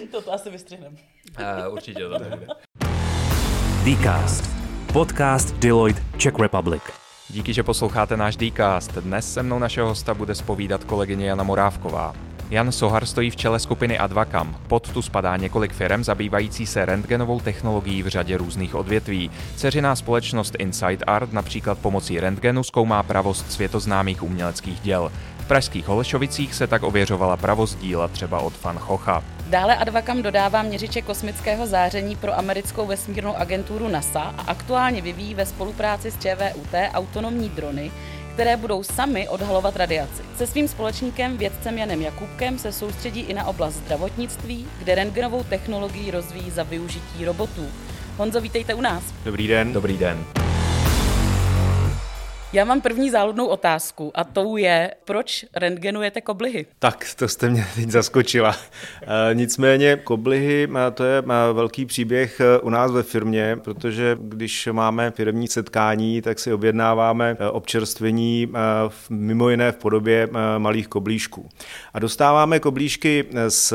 to, to asi vystřihneme. Uh, určitě to bude. Dcast. Podcast Deloitte Czech Republic. Díky, že posloucháte náš Dcast. Dnes se mnou našeho hosta bude spovídat kolegyně Jana Morávková. Jan Sohar stojí v čele skupiny Advacam. Pod tu spadá několik firm zabývající se rentgenovou technologií v řadě různých odvětví. Ceřiná společnost Inside Art například pomocí rentgenu zkoumá pravost světoznámých uměleckých děl. V pražských Holešovicích se tak ověřovala pravost díla třeba od Van Chocha. Dále Advacam dodává měřiče kosmického záření pro americkou vesmírnou agenturu NASA a aktuálně vyvíjí ve spolupráci s ČVUT autonomní drony, které budou sami odhalovat radiaci. Se svým společníkem vědcem Janem Jakubkem se soustředí i na oblast zdravotnictví, kde rentgenovou technologii rozvíjí za využití robotů. Honzo, vítejte u nás. Dobrý den. Dobrý den. Já mám první záludnou otázku a tou je, proč rentgenujete koblihy? Tak, to jste mě teď zaskočila. E, nicméně koblihy, to je velký příběh e, u nás ve firmě, protože když máme firmní setkání, tak si objednáváme e, občerstvení mimo jiné v podobě malých koblížků. A dostáváme koblížky s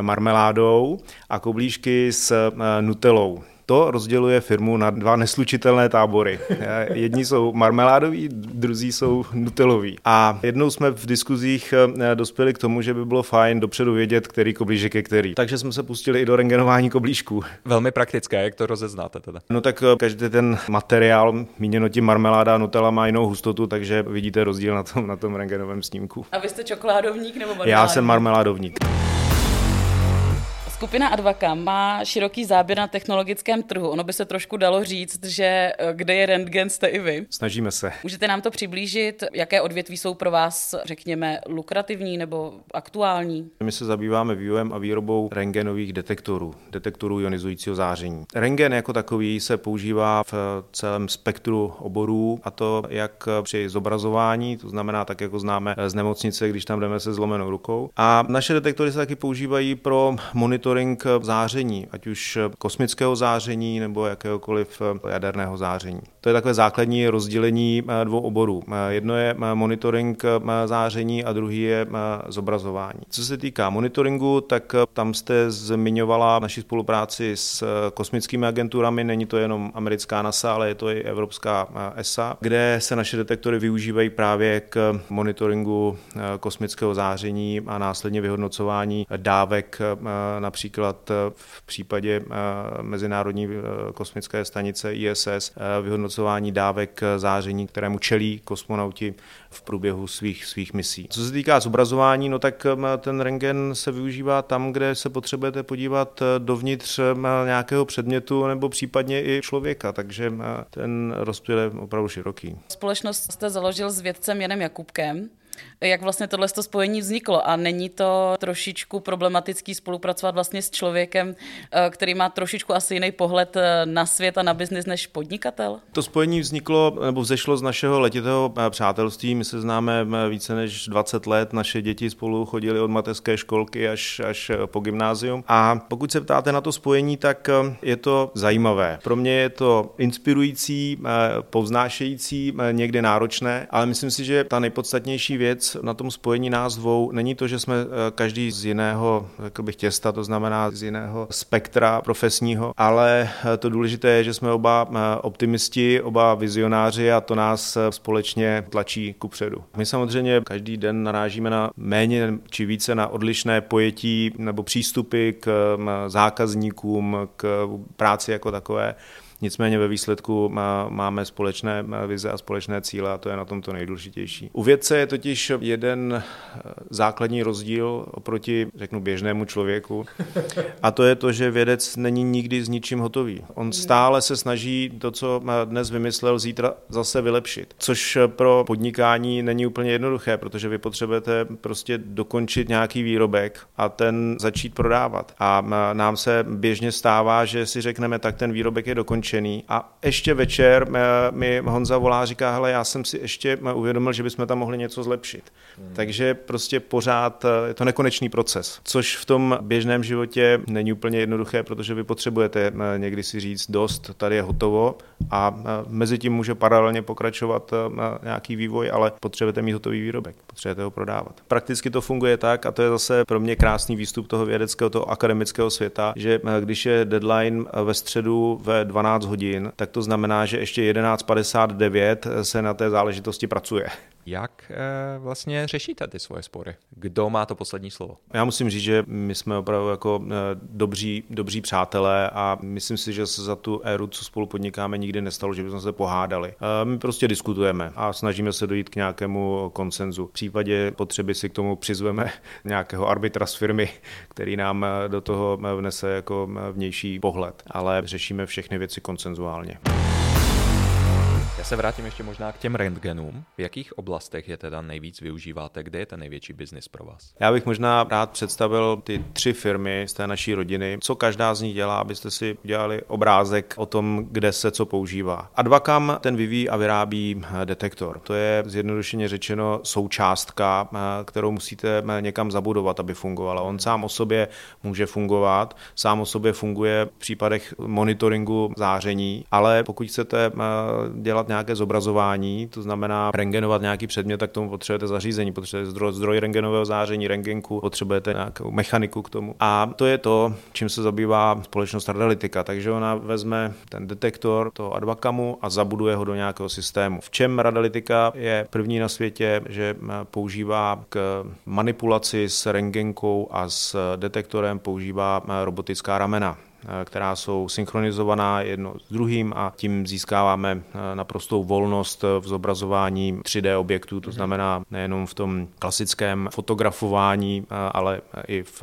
marmeládou a koblížky s nutelou. To rozděluje firmu na dva neslučitelné tábory. Jedni jsou marmeládoví, druzí jsou nuteloví. A jednou jsme v diskuzích eh, dospěli k tomu, že by bylo fajn dopředu vědět, který koblížek je který. Takže jsme se pustili i do rengenování koblížků. Velmi praktické, jak to rozeznáte teda? No tak eh, každý ten materiál, míněno tím marmeláda a nutella, má jinou hustotu, takže vidíte rozdíl na tom, na tom rengenovém snímku. A vy jste čokoládovník nebo marmeládovník? Já jsem marmeládovník. Skupina Advaka má široký záběr na technologickém trhu. Ono by se trošku dalo říct, že eh, kde je rentgen, jste i vy. Snažíme se. Můžete nám to přiblížit? Jaké odvětví jsou pro vás, řekněme, lukrativní nebo aktuální? My se zabýváme vývojem a výrobou rengenových detektorů, detektorů ionizujícího záření. Rengen jako takový se používá v celém spektru oborů, a to jak při zobrazování, to znamená tak, jako známe z nemocnice, když tam jdeme se zlomenou rukou. A naše detektory se taky používají pro monitor monitoring záření, ať už kosmického záření nebo jakéhokoliv jaderného záření. To je takové základní rozdělení eh, dvou oborů. Eh, jedno je eh, monitoring záření a druhý je zobrazování. Co se týká monitoringu, tak tam jste zmiňovala naši spolupráci s kosmickými agenturami. Není to jenom americká NASA, ale je to i evropská ESA, kde se naše detektory využívají právě k monitoringu kosmického záření a následně vyhodnocování dávek například v případě Mezinárodní kosmické stanice ISS vyhodnocování vyhodnocování dávek záření, kterému čelí kosmonauti v průběhu svých, svých misí. Co se týká zobrazování, no tak ten rengen se využívá tam, kde se potřebujete podívat dovnitř nějakého předmětu nebo případně i člověka, takže ten rozptyl je opravdu široký. Společnost jste založil s vědcem Janem Jakubkem jak vlastně tohle spojení vzniklo a není to trošičku problematický spolupracovat vlastně s člověkem, eh, který má trošičku asi jiný pohled eh, na svět a na biznis než podnikatel? To spojení vzniklo nebo vzešlo z našeho letitého eh, přátelství. My se známe více než 20 let, naše děti spolu chodili od mateřské školky až, až po gymnázium. A pokud se ptáte na to spojení, tak je to zajímavé. Pro mě je to inspirující, povznášející, někdy náročné, ale myslím si, že ta nejpodstatnější věc věc na tom spojení nás dvou není to, že jsme eh, každý z jiného bych těsta, to znamená z jiného spektra profesního, ale eh, to důležité je, že jsme oba eh, optimisti, oba vizionáři a to nás společně tlačí ku předu. My samozřejmě každý den narážíme na méně či více na odlišné pojetí nebo přístupy k zákazníkům, k práci jako takové. Nicméně ve výsledku máme společné vize a společné cíle a to je na tom to nejdůležitější. U vědce je totiž jeden eh, základní rozdíl oproti, řeknu, běžnému člověku a to je to, že vědec není nikdy s ničím hotový. On stále se snaží to, co dnes vymyslel, zítra zase vylepšit, což pro podnikání není úplně jednoduché, protože vy potřebujete prostě dokončit nějaký výrobek a ten začít prodávat. A nám se běžně stává, že si řekneme, tak ten výrobek je dokončen, nadšený a ještě večer mi Honza volá, říká, hele, já jsem si ještě uvědomil, že bychom tam mohli něco zlepšit. Hmm. Takže prostě pořád je to nekonečný proces, což v tom běžném životě není úplně jednoduché, protože vy potřebujete někdy si říct dost, tady je hotovo a mezi tím může paralelně pokračovat nějaký vývoj, ale potřebujete mít hotový výrobek, potřebujete ho prodávat. Prakticky to funguje tak, a to je zase pro mě krásný výstup toho vědeckého, toho akademického světa, že když je deadline ve středu ve 12 hodin, tak to znamená, že ještě 11.59 se na té záležitosti pracuje. Jak e, vlastně řešíte ty svoje spory? Kdo má to poslední slovo? Já musím říct, že my jsme opravdu jako e, dobří, dobří přátelé a myslím si, že se za tu éru, co spolu podnikáme, nikdy nestalo, že bychom se pohádali. E, my prostě diskutujeme a snažíme se dojít k nějakému konsenzu. V případě potřeby si k tomu přizveme nějakého arbitra z firmy, který nám do toho vnese jako vnější pohled, ale řešíme všechny věci konsenzuálně. Se vrátím ještě možná k těm rentgenům. V jakých oblastech je teda nejvíc využíváte? Kde je ten největší biznis pro vás? Já bych možná rád představil ty tři firmy z té naší rodiny, co každá z nich dělá, abyste si udělali obrázek o tom, kde se co používá. Advakam ten vyvíjí a vyrábí eh, detektor. To je zjednodušeně řečeno součástka, eh, kterou musíte eh, někam zabudovat, aby fungovala. On sám o sobě může fungovat, sám o sobě funguje v případech monitoringu záření, ale pokud chcete dělat nějaké zobrazování, to znamená rengenovat nějaký předmět, tak tomu potřebujete zařízení, potřebujete zdroj, zdroj rengenového záření, rengenku, potřebujete nějakou mechaniku k tomu. A to je to, čím se zabývá společnost Radalitika. Takže ona vezme ten detektor toho advakamu a zabuduje ho do nějakého systému. V čem Radalitika je první na světě, že používá k manipulaci s rengenkou a s detektorem používá robotická ramena. Eh, která jsou synchronizovaná jedno s druhým a tím získáváme eh, naprostou volnost v zobrazování 3D objektů, to mhm. znamená nejenom v tom klasickém fotografování, eh, ale i v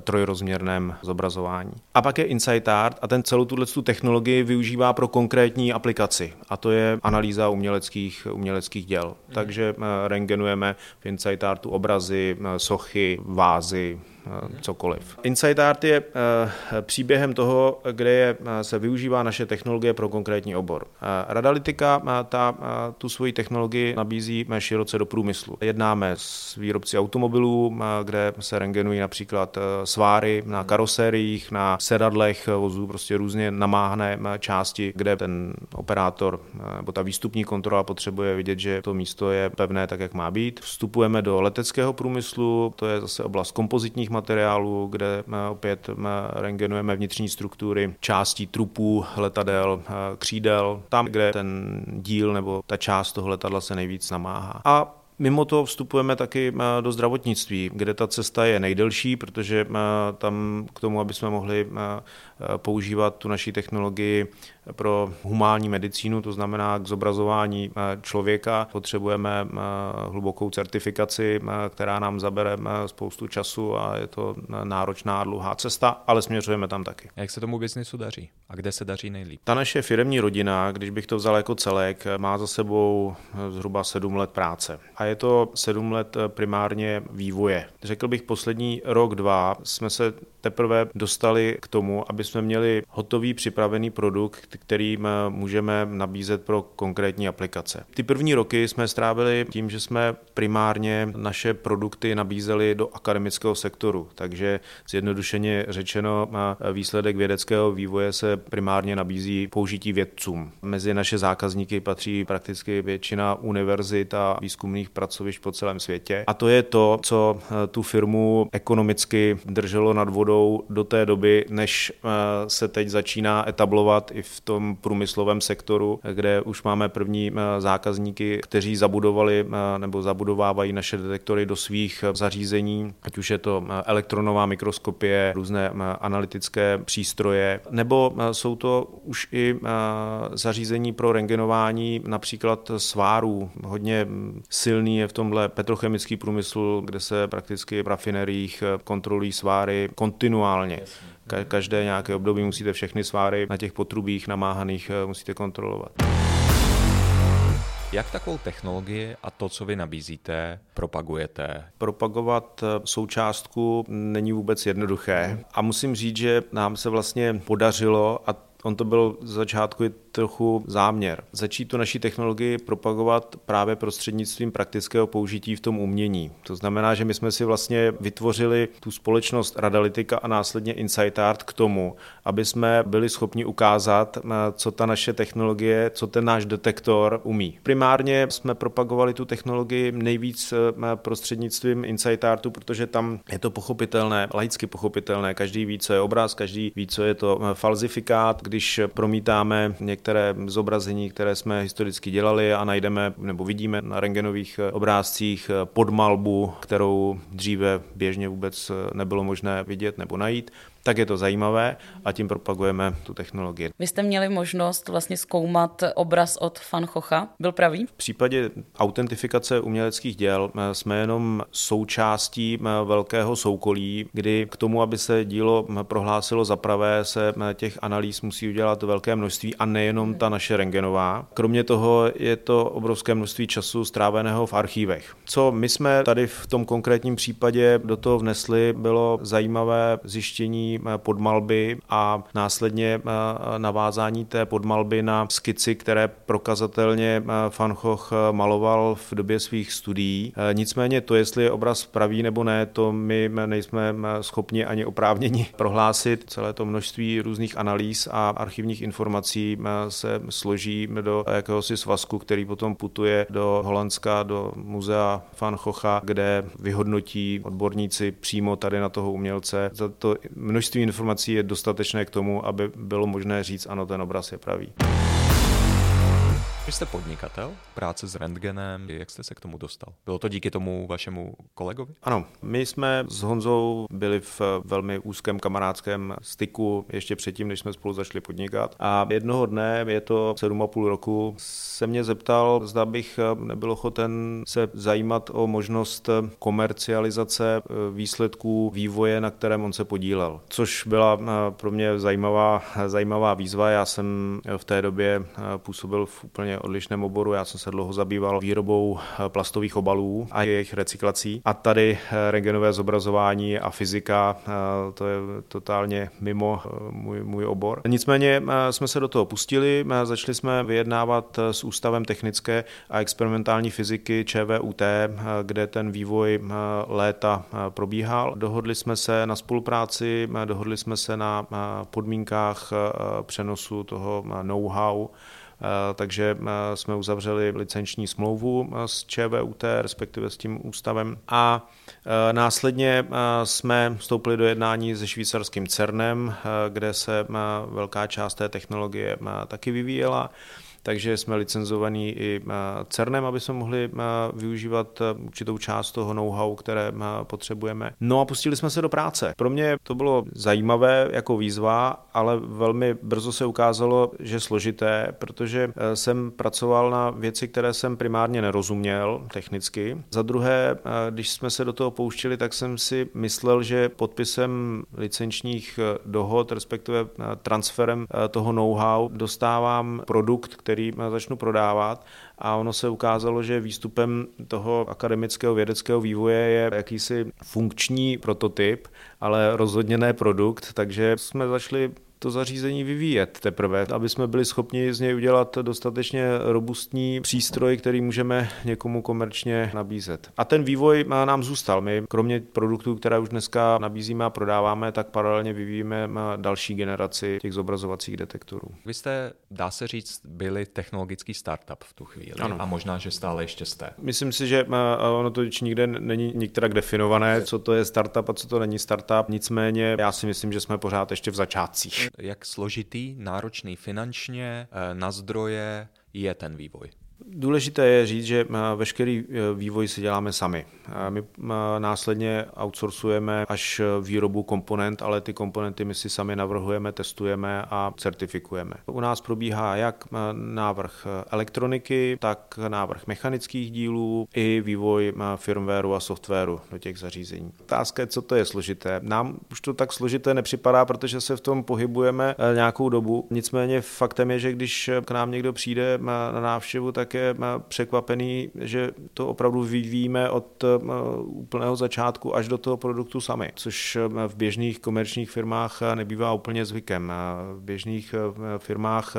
trojrozměrném zobrazování. A pak je Insight Art a ten celou tuhle technologii využívá pro konkrétní aplikaci a to je analýza uměleckých, uměleckých děl. Mhm. Takže rengenujeme v Insight Artu obrazy, sochy, vázy, Eh, cokoliv. Insight Art je eh, příběhem toho, kde je, eh, se využívá naše technologie pro konkrétní obor. Radalitika ta, tu svoji technologii nabízí široce do průmyslu. Jednáme s výrobci automobilů, kde se rengenují například sváry na karosériích, na sedadlech vozů, prostě různě namáhané části, kde ten operátor nebo ta výstupní kontrola potřebuje vidět, že to místo je pevné tak, jak má být. Vstupujeme do leteckého průmyslu, to je zase oblast kompozitních materiálů, kde opět rengenujeme vnitřní struktury částí trupů, letadel, křídel, tam, kde ten díl nebo ta část toho letadla se nejvíc namáhá. A Mimo to vstupujeme taky do zdravotnictví, kde ta cesta je nejdelší, protože tam k tomu, aby jsme mohli používat tu naší technologii pro humánní medicínu, to znamená k zobrazování eh, člověka. Potřebujeme eh, hlubokou certifikaci, eh, která nám zabere spoustu času a je to náročná dlouhá cesta, ale směřujeme tam taky. Jak se tomu biznisu daří? A kde se daří nejlíp? Ta naše firmní rodina, když bych to vzal jako celek, má za sebou zhruba sedm let práce. A je to sedm let primárně vývoje. Řekl bych poslední rok, dva jsme se teprve dostali k tomu, aby jsme měli hotový připravený produkt, kterým eh, můžeme nabízet pro konkrétní aplikace. Ty první roky jsme strávili tím, že jsme primárně naše produkty nabízeli do akademického sektoru, takže zjednodušeně řečeno eh, výsledek vědeckého vývoje se primárně nabízí použití vědcům. Mezi naše zákazníky patří prakticky většina univerzit a výzkumných pracovišť po celém světě. A to je to, co eh, tu firmu ekonomicky drželo nad vodou do té doby, než se teď začíná etablovat i v tom průmyslovém sektoru, kde už máme první eh, zákazníky, kteří zabudovali eh, nebo zabudovávají naše detektory do svých eh, zařízení, ať už je to elektronová mikroskopie, různé analytické přístroje, nebo jsou to už i zařízení pro rengenování například svárů. Hodně hm, silný je v tomhle petrochemický průmysl, kde se prakticky v rafineriích kontrolují sváry kontinuálně. Každé nějaké období musíte všechny sváry na těch potrubích namáhaných eh, musíte kontrolovat. Jak takovou technologii a to, co vy nabízíte, propagujete? Propagovat eh, součástku není vůbec jednoduché. A musím říct, že nám se vlastně podařilo, a On to byl z začátku trochu záměr. Začít tu naší technologii propagovat právě prostřednictvím praktického použití v tom umění. To znamená, že my jsme si vlastně vytvořili tu společnost Radalitika a následně Insight Art k tomu, aby jsme byli schopni ukázat, eh, co ta naše technologie, co ten náš detektor umí. Primárně jsme propagovali tu technologii nejvíc eh, prostřednictvím Insight Artu, protože tam je to pochopitelné, laicky pochopitelné. Každý ví, co je obraz, každý ví, co je to eh, falzifikát. Když promítáme některé zobrazení, které jsme historicky dělali a najdeme nebo vidíme na rengenových obrázcích podmalbu, kterou dříve běžně vůbec nebylo možné vidět nebo najít, tak je to zajímavé a tím propagujeme tu technologii. Vy jste měli možnost vlastně zkoumat obraz od Van Chocha. Byl pravý? V případě autentifikace uměleckých děl eh, jsme jenom součástí eh, velkého soukolí, kdy k tomu, aby se dílo eh, prohlásilo za pravé, se těch analýz musí udělat velké množství a nejenom ta naše rengenová. Kromě toho je to obrovské množství času stráveného v archívech. Co my jsme tady v tom konkrétním případě do toho vnesli, bylo zajímavé zjištění Eh, podmalby a následně eh, navázání té podmalby na skici, které prokazatelně eh, Van Gogh maloval v době svých studií. Nicméně to, jestli je obraz pravý nebo ne, to my nejsme schopni ani oprávněni prohlásit. Celé to množství různých analýz a archivních informací se složí do jakéhosi svazku, který potom putuje do Holandska, do muzea Van Gogha, kde vyhodnotí odborníci přímo tady na toho umělce. Za to množství množství informací je dostatečné k tomu, aby bylo možné říct, ano, ten obraz je pravý. Vy jste podnikatel, práce s rentgenem, jak jste se k tomu dostal? Bylo to díky tomu vašemu kolegovi? Ano, my jsme s Honzou byli v velmi úzkém kamarádském styku ještě předtím, než jsme spolu začali podnikat. A jednoho dne, je to 7,5 roku, se mě zeptal, zda bych nebyl ochoten se zajímat o možnost komercializace výsledků vývoje, na kterém on se podílel. Což byla pro mě zajímavá, zajímavá výzva. Já jsem v té době působil v úplně odlišném oboru. Já jsem se dlouho zabýval výrobou eh, plastových obalů a jejich recyklací. A tady eh, rengenové zobrazování a fyzika, eh, to je totálně mimo můj, můj obor. Nicméně jsme se do toho pustili, začali jsme vyjednávat s Ústavem technické a experimentální fyziky ČVUT, kde ten vývoj léta probíhal. Dohodli jsme se na spolupráci, dohodli jsme se na podmínkách přenosu toho know-how takže eh, jsme uzavřeli licenční smlouvu eh, s ČVUT, respektive s tím ústavem. A následně jsme vstoupili do jednání se švýcarským CERNem, kde se velká část té technologie taky vyvíjela takže jsme licenzovaní i eh, CERNem, aby jsme mohli eh, využívat eh, určitou část toho know-how, které potřebujeme. No a pustili jsme se do práce. Pro mě to bylo zajímavé jako výzva, ale velmi brzo se ukázalo, že složité, protože jsem pracoval na věci, které jsem primárně nerozuměl technicky. Za druhé, když jsme se do toho pouštili, tak jsem si myslel, že podpisem licenčních dohod, respektive transferem toho know-how, dostávám produkt, který který začnu prodávat. A ono se ukázalo, že výstupem toho akademického vědeckého vývoje je jakýsi funkční prototyp, ale rozhodně ne produkt, takže jsme začali to zařízení vyvíjet teprve, aby jsme byli schopni z něj udělat dostatečně robustní přístroj, který můžeme někomu komerčně nabízet. A ten vývoj nám zůstal. My kromě produktů, které už dneska nabízíme a prodáváme, tak paralelně vyvíjíme další generaci těch zobrazovacích detektorů. Vy jste, dá se říct, byli technologický startup v tu chvíli ano. a možná, že stále ještě jste. Myslím si, že ono to nikde není nikterak definované, co to je startup a co to není startup. Nicméně já si myslím, že jsme pořád ještě v začátcích jak složitý, náročný finančně, eh, na zdroje je ten vývoj. Důležité je říct, že eh, veškerý eh, vývoj si děláme sami. My následně outsourcujeme až výrobu komponent, ale ty komponenty my si sami navrhujeme, testujeme a certifikujeme. U nás probíhá jak návrh elektroniky, tak návrh mechanických dílů i vývoj firmwareu a softwaru do těch zařízení. Otázka je, co to je složité. Nám už to tak složité nepřipadá, protože se v tom pohybujeme nějakou dobu. Nicméně faktem je, že když k nám někdo přijde na návštěvu, tak také překvapený, že to opravdu vyvíjíme od úplného začátku až do toho produktu sami, což v běžných komerčních firmách nebývá úplně zvykem. V běžných firmách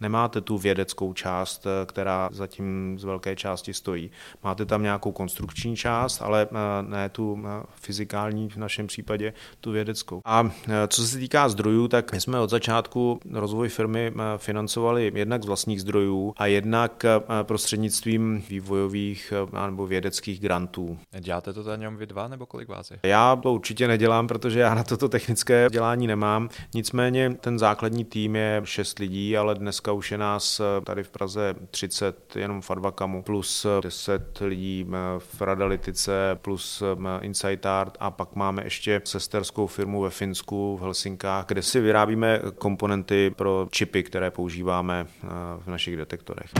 nemáte tu vědeckou část, která zatím z velké části stojí. Máte tam nějakou konstrukční část, ale ne tu fyzikální v našem případě, tu vědeckou. A co se týká zdrojů, tak my jsme od začátku rozvoj firmy financovali jednak z vlastních zdrojů a jednak prostřednictvím vývojových nebo vědeckých grantů. Děláte to tady vy dva nebo kolik vás je? Já to určitě nedělám, protože já na toto technické dělání nemám. Nicméně ten základní tým je 6 lidí, ale dneska už je nás tady v Praze 30 jenom v Advakamu, plus 10 lidí v Radalitice, plus Insight Art a pak máme ještě sesterskou firmu ve Finsku, v Helsinkách, kde si vyrábíme komponenty pro čipy, které používáme v našich detektorech.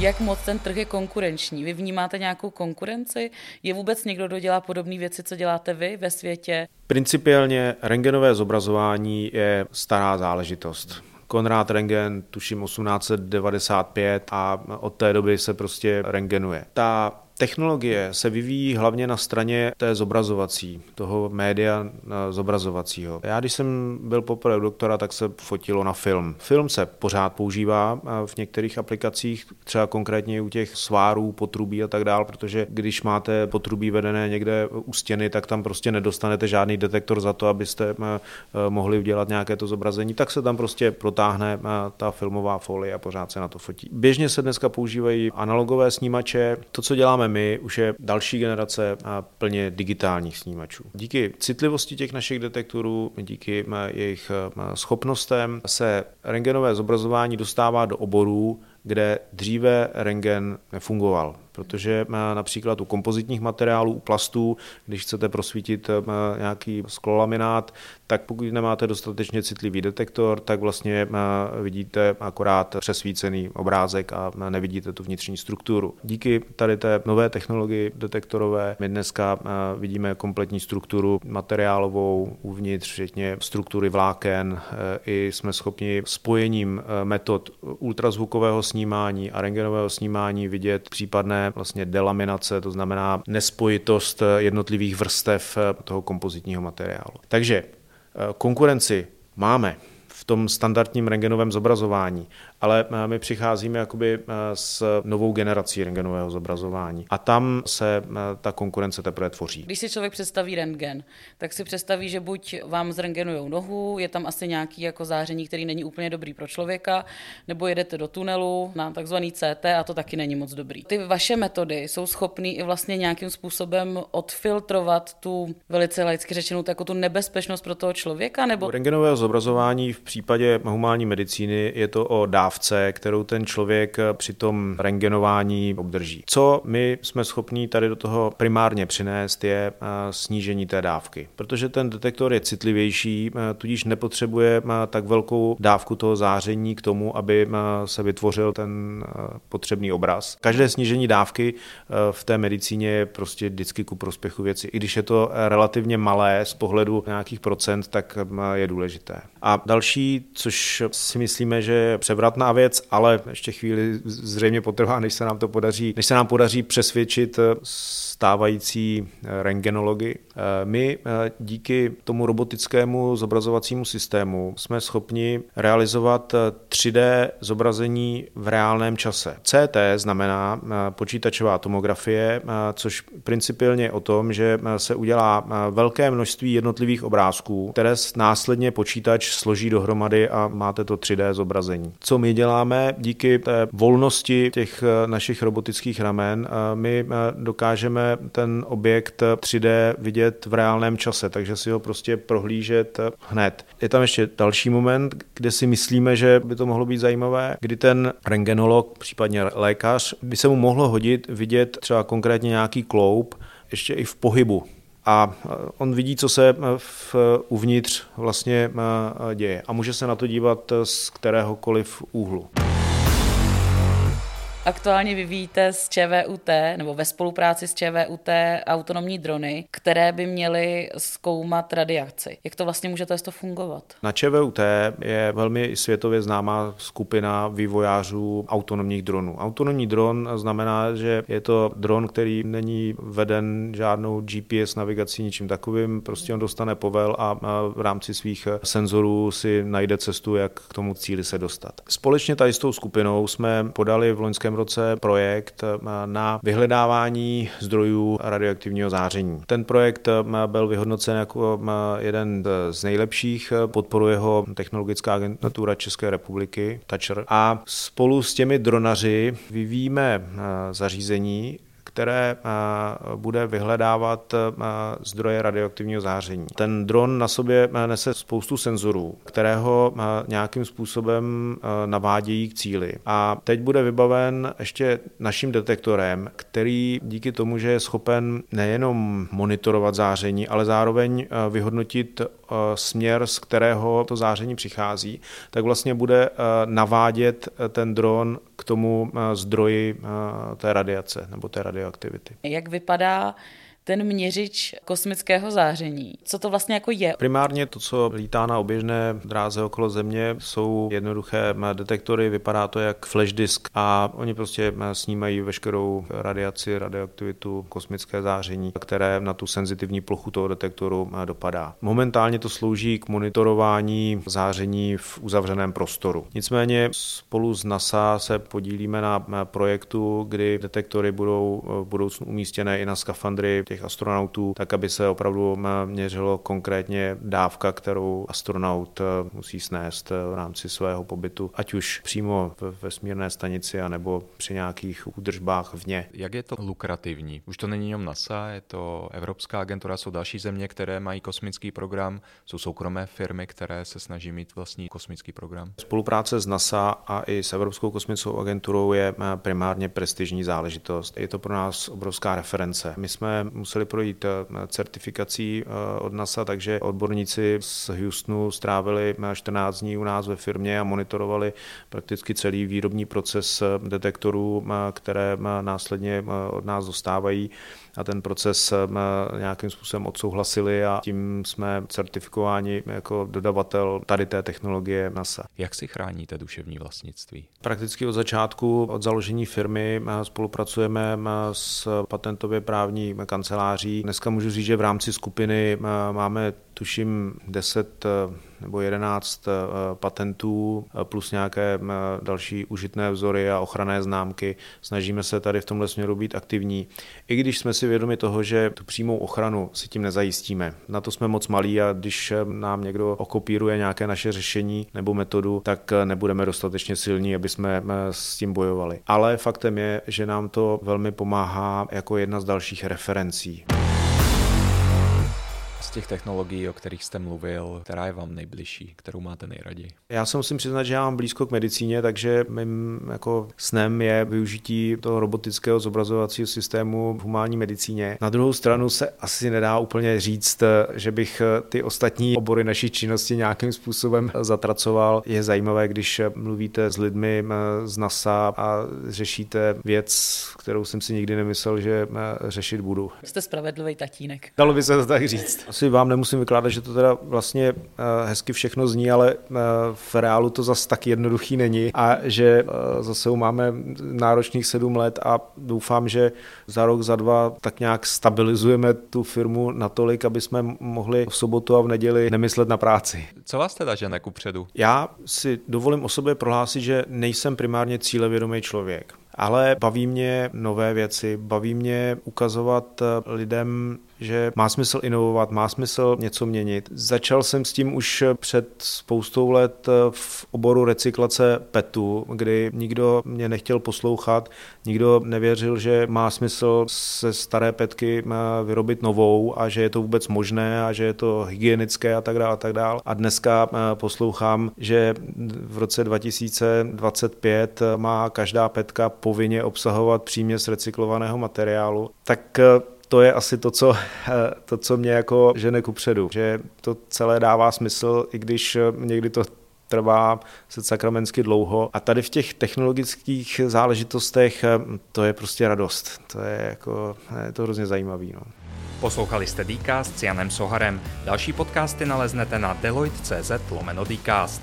Jak moc ten trh je konkurenční? Vy vnímáte nějakou konkurenci? Je vůbec někdo, kdo dělá podobné věci, co děláte vy ve světě? Principiálně rengenové zobrazování je stará záležitost. Konrad Rengen, tuším 1895 a od té doby se prostě rengenuje. Ta Technologie se vyvíjí hlavně na straně té zobrazovací, toho média zobrazovacího. Já když jsem byl poprvé u doktora, tak se fotilo na film. Film se pořád používá v některých aplikacích, třeba konkrétně u těch svárů, potrubí a tak dál, protože když máte potrubí vedené někde u stěny, tak tam prostě nedostanete žádný detektor za to, abyste mohli udělat nějaké to zobrazení, tak se tam prostě protáhne ta filmová folie a pořád se na to fotí. Běžně se dneska používají analogové snímače. To, co děláme my, už je další generace plně digitálních snímačů. Díky citlivosti těch našich detektorů, díky jejich schopnostem se rengenové zobrazování dostává do oborů, kde dříve rengen nefungoval protože například u kompozitních materiálů, u plastů, když chcete prosvítit eh, nějaký sklolaminát, tak pokud nemáte dostatečně citlivý detektor, tak vlastně eh, vidíte akorát přesvícený obrázek a nevidíte tu vnitřní strukturu. Díky tady té nové technologii detektorové my dneska eh, vidíme kompletní strukturu materiálovou uvnitř, včetně struktury vláken, i jsme schopni spojením metod ultrazvukového snímání a rengenového snímání vidět případné vlastně delaminace, to znamená nespojitost jednotlivých vrstev toho kompozitního materiálu. Takže eh, konkurenci máme v tom standardním rengenovém zobrazování, ale eh, my přicházíme jakoby eh, s novou generací rengenového zobrazování a tam se eh, ta konkurence teprve tvoří. Když si člověk představí rengen, tak si představí, že buď vám zrengenujou nohu, je tam asi nějaký jako záření, který není úplně dobrý pro člověka, nebo jedete do tunelu na takzvaný CT a to taky není moc dobrý. Ty vaše metody jsou schopné i vlastně nějakým způsobem odfiltrovat tu velice laicky řečenou jako tu nebezpečnost pro toho člověka? Nebo... U rengenového zobrazování v případě humánní medicíny je to o dávce dávce, kterou ten člověk při tom rengenování obdrží. Co my jsme schopni tady do toho primárně přinést, je eh, snížení té dávky, protože ten detektor je citlivější, eh, tudíž nepotřebuje eh, tak velkou dávku toho záření k tomu, aby se vytvořil ten potřebný obraz. Každé snížení dávky v té medicíně je prostě vždycky ku prospěchu věci. I když je to relativně malé z pohledu nějakých procent, tak je důležité. A další, což si myslíme, že je převratná věc, ale ještě chvíli zřejmě potrvá, než se nám to podaří, než se nám podaří přesvědčit stávající eh, rengenology. Eh, my eh, díky tomu robotickému zobrazovacímu systému jsme schopni realizovat 3D zobrazení v reálném čase. CT znamená počítačová tomografie, což principiálně je o tom, že se udělá velké množství jednotlivých obrázků, které následně počítač složí dohromady a máte to 3D zobrazení. Co my děláme díky té volnosti těch našich robotických ramen, my dokážeme ten objekt 3D vidět v reálném čase, takže si ho prostě prohlížet hned. Je tam ještě další moment, kde si myslíme, že by to mohlo být zajímavé, kdy ten rengenolog, případně lékař, by se mu mohlo hodit vidět třeba konkrétně nějaký kloup, ještě i v pohybu, a on vidí, co se v, uvnitř vlastně děje a může se na to dívat z kteréhokoliv úhlu. Aktuálně vyvíjíte s ČVUT nebo ve spolupráci s ČVUT autonomní drony, které by měly zkoumat radiaci. Jak to vlastně může to fungovat? Na ČVUT je velmi světově známá skupina vývojářů autonomních dronů. Autonomní dron znamená, že je to dron, který není veden žádnou GPS navigací, ničím takovým, prostě on dostane povel a v rámci svých senzorů si najde cestu, jak k tomu cíli se dostat. Společně tady s tou skupinou jsme podali v loňském roce projekt na vyhledávání zdrojů radioaktivního záření. Ten projekt byl vyhodnocen jako jeden z nejlepších, podporuje ho Technologická agentura České republiky, TAČR, a spolu s těmi dronaři vyvíjíme zařízení, které eh, bude vyhledávat eh, zdroje radioaktivního záření. Ten dron na sobě eh, nese spoustu senzorů, které ho nějakým způsobem navádějí k cíli. A teď bude vybaven ještě naším detektorem, který díky tomu, že je schopen nejenom monitorovat záření, ale zároveň vyhodnotit směr, z kterého to záření přichází, tak vlastně bude navádět ten dron k tomu zdroji té radiace nebo té radioaktivity. Jak vypadá ten měřič kosmického záření. Co to vlastně jako je? Primárně to, co lítá na oběžné dráze okolo Země, jsou jednoduché detektory, vypadá to jak flash disk a oni prostě snímají veškerou radiaci, radioaktivitu, kosmické záření, které na tu senzitivní plochu toho detektoru dopadá. Momentálně to slouží k monitorování záření v uzavřeném prostoru. Nicméně spolu s NASA se podílíme na projektu, kdy detektory budou v budoucnu umístěné i na skafandry těch astronautů, tak aby se opravdu měřilo konkrétně dávka, kterou astronaut eh, musí snést eh, v rámci svého pobytu, ať už přímo v vesmírné stanici, anebo při nějakých údržbách vně. Jak je to lukrativní? Už to není jenom NASA, je to Evropská agentura, jsou další země, které mají kosmický program, jsou soukromé firmy, které se snaží mít vlastní kosmický program. Spolupráce s NASA a i s Evropskou kosmickou agenturou je eh, primárně prestižní záležitost. Je to pro nás obrovská reference. My jsme museli projít eh, certifikací eh, od NASA, takže odborníci z Houstonu strávili 14 eh, dní u nás ve firmě a monitorovali prakticky celý výrobní proces detektorů, které následně od nás dostávají a ten proces nějakým způsobem odsouhlasili a tím jsme certifikováni jako dodavatel tady té technologie NASA. Jak si chráníte duševní vlastnictví? Prakticky od začátku, od založení firmy spolupracujeme s patentově právní kanceláří. Dneska můžu říct, že v rámci skupiny máme tuším 10 nebo 11 eh, patentů eh, plus nějaké eh, další užitné vzory a ochranné známky. Snažíme se tady v tomhle směru být aktivní. I když jsme si vědomi toho, že tu přímou ochranu si tím nezajistíme. Na to jsme moc malí a když nám někdo okopíruje nějaké naše řešení nebo metodu, tak nebudeme dostatečně silní, aby jsme s tím bojovali. Ale faktem je, že nám to velmi pomáhá jako jedna z dalších referencí těch technologií, o kterých jste mluvil, která je vám nejbližší, kterou máte nejraději? Já se musím přiznat, že já mám blízko k medicíně, takže mým jako snem je využití toho robotického zobrazovacího systému v humánní medicíně. Na druhou stranu se asi nedá úplně říct, že bych ty ostatní obory naší činnosti nějakým způsobem zatracoval. Je zajímavé, když mluvíte s lidmi z NASA a řešíte věc, kterou jsem si nikdy nemyslel, že řešit budu. Jste spravedlivý tatínek. Dalo by se to tak říct asi vám nemusím vykládat, že to teda vlastně eh, hezky všechno zní, ale eh, v reálu to zase tak jednoduchý není a že eh, zase máme náročných sedm let a doufám, že za rok, za dva tak nějak stabilizujeme tu firmu natolik, aby jsme mohli v sobotu a v neděli nemyslet na práci. Co vás teda žene kupředu? Já si dovolím o sobě prohlásit, že nejsem primárně cílevědomý člověk ale baví mě nové věci, baví mě ukazovat lidem že má smysl inovovat, má smysl něco měnit. Začal jsem s tím už před spoustou let v oboru recyklace PETu, kdy nikdo mě nechtěl poslouchat, nikdo nevěřil, že má smysl se staré petky vyrobit novou a že je to vůbec možné a že je to hygienické a tak dále a tak dále. A dneska poslouchám, že v roce 2025 má každá petka povinně obsahovat příměs recyklovaného materiálu. Tak to je asi to, co, eh, to, co mě jako žene kupředu, že to celé dává smysl, i když eh, někdy to trvá se sakramensky dlouho a tady v těch technologických záležitostech to je prostě radost. To je jako, je to hrozně zajímavý. No. Poslouchali jste Dcast s Janem Soharem. Další podcasty naleznete na deloitte.cz lomeno Dcast.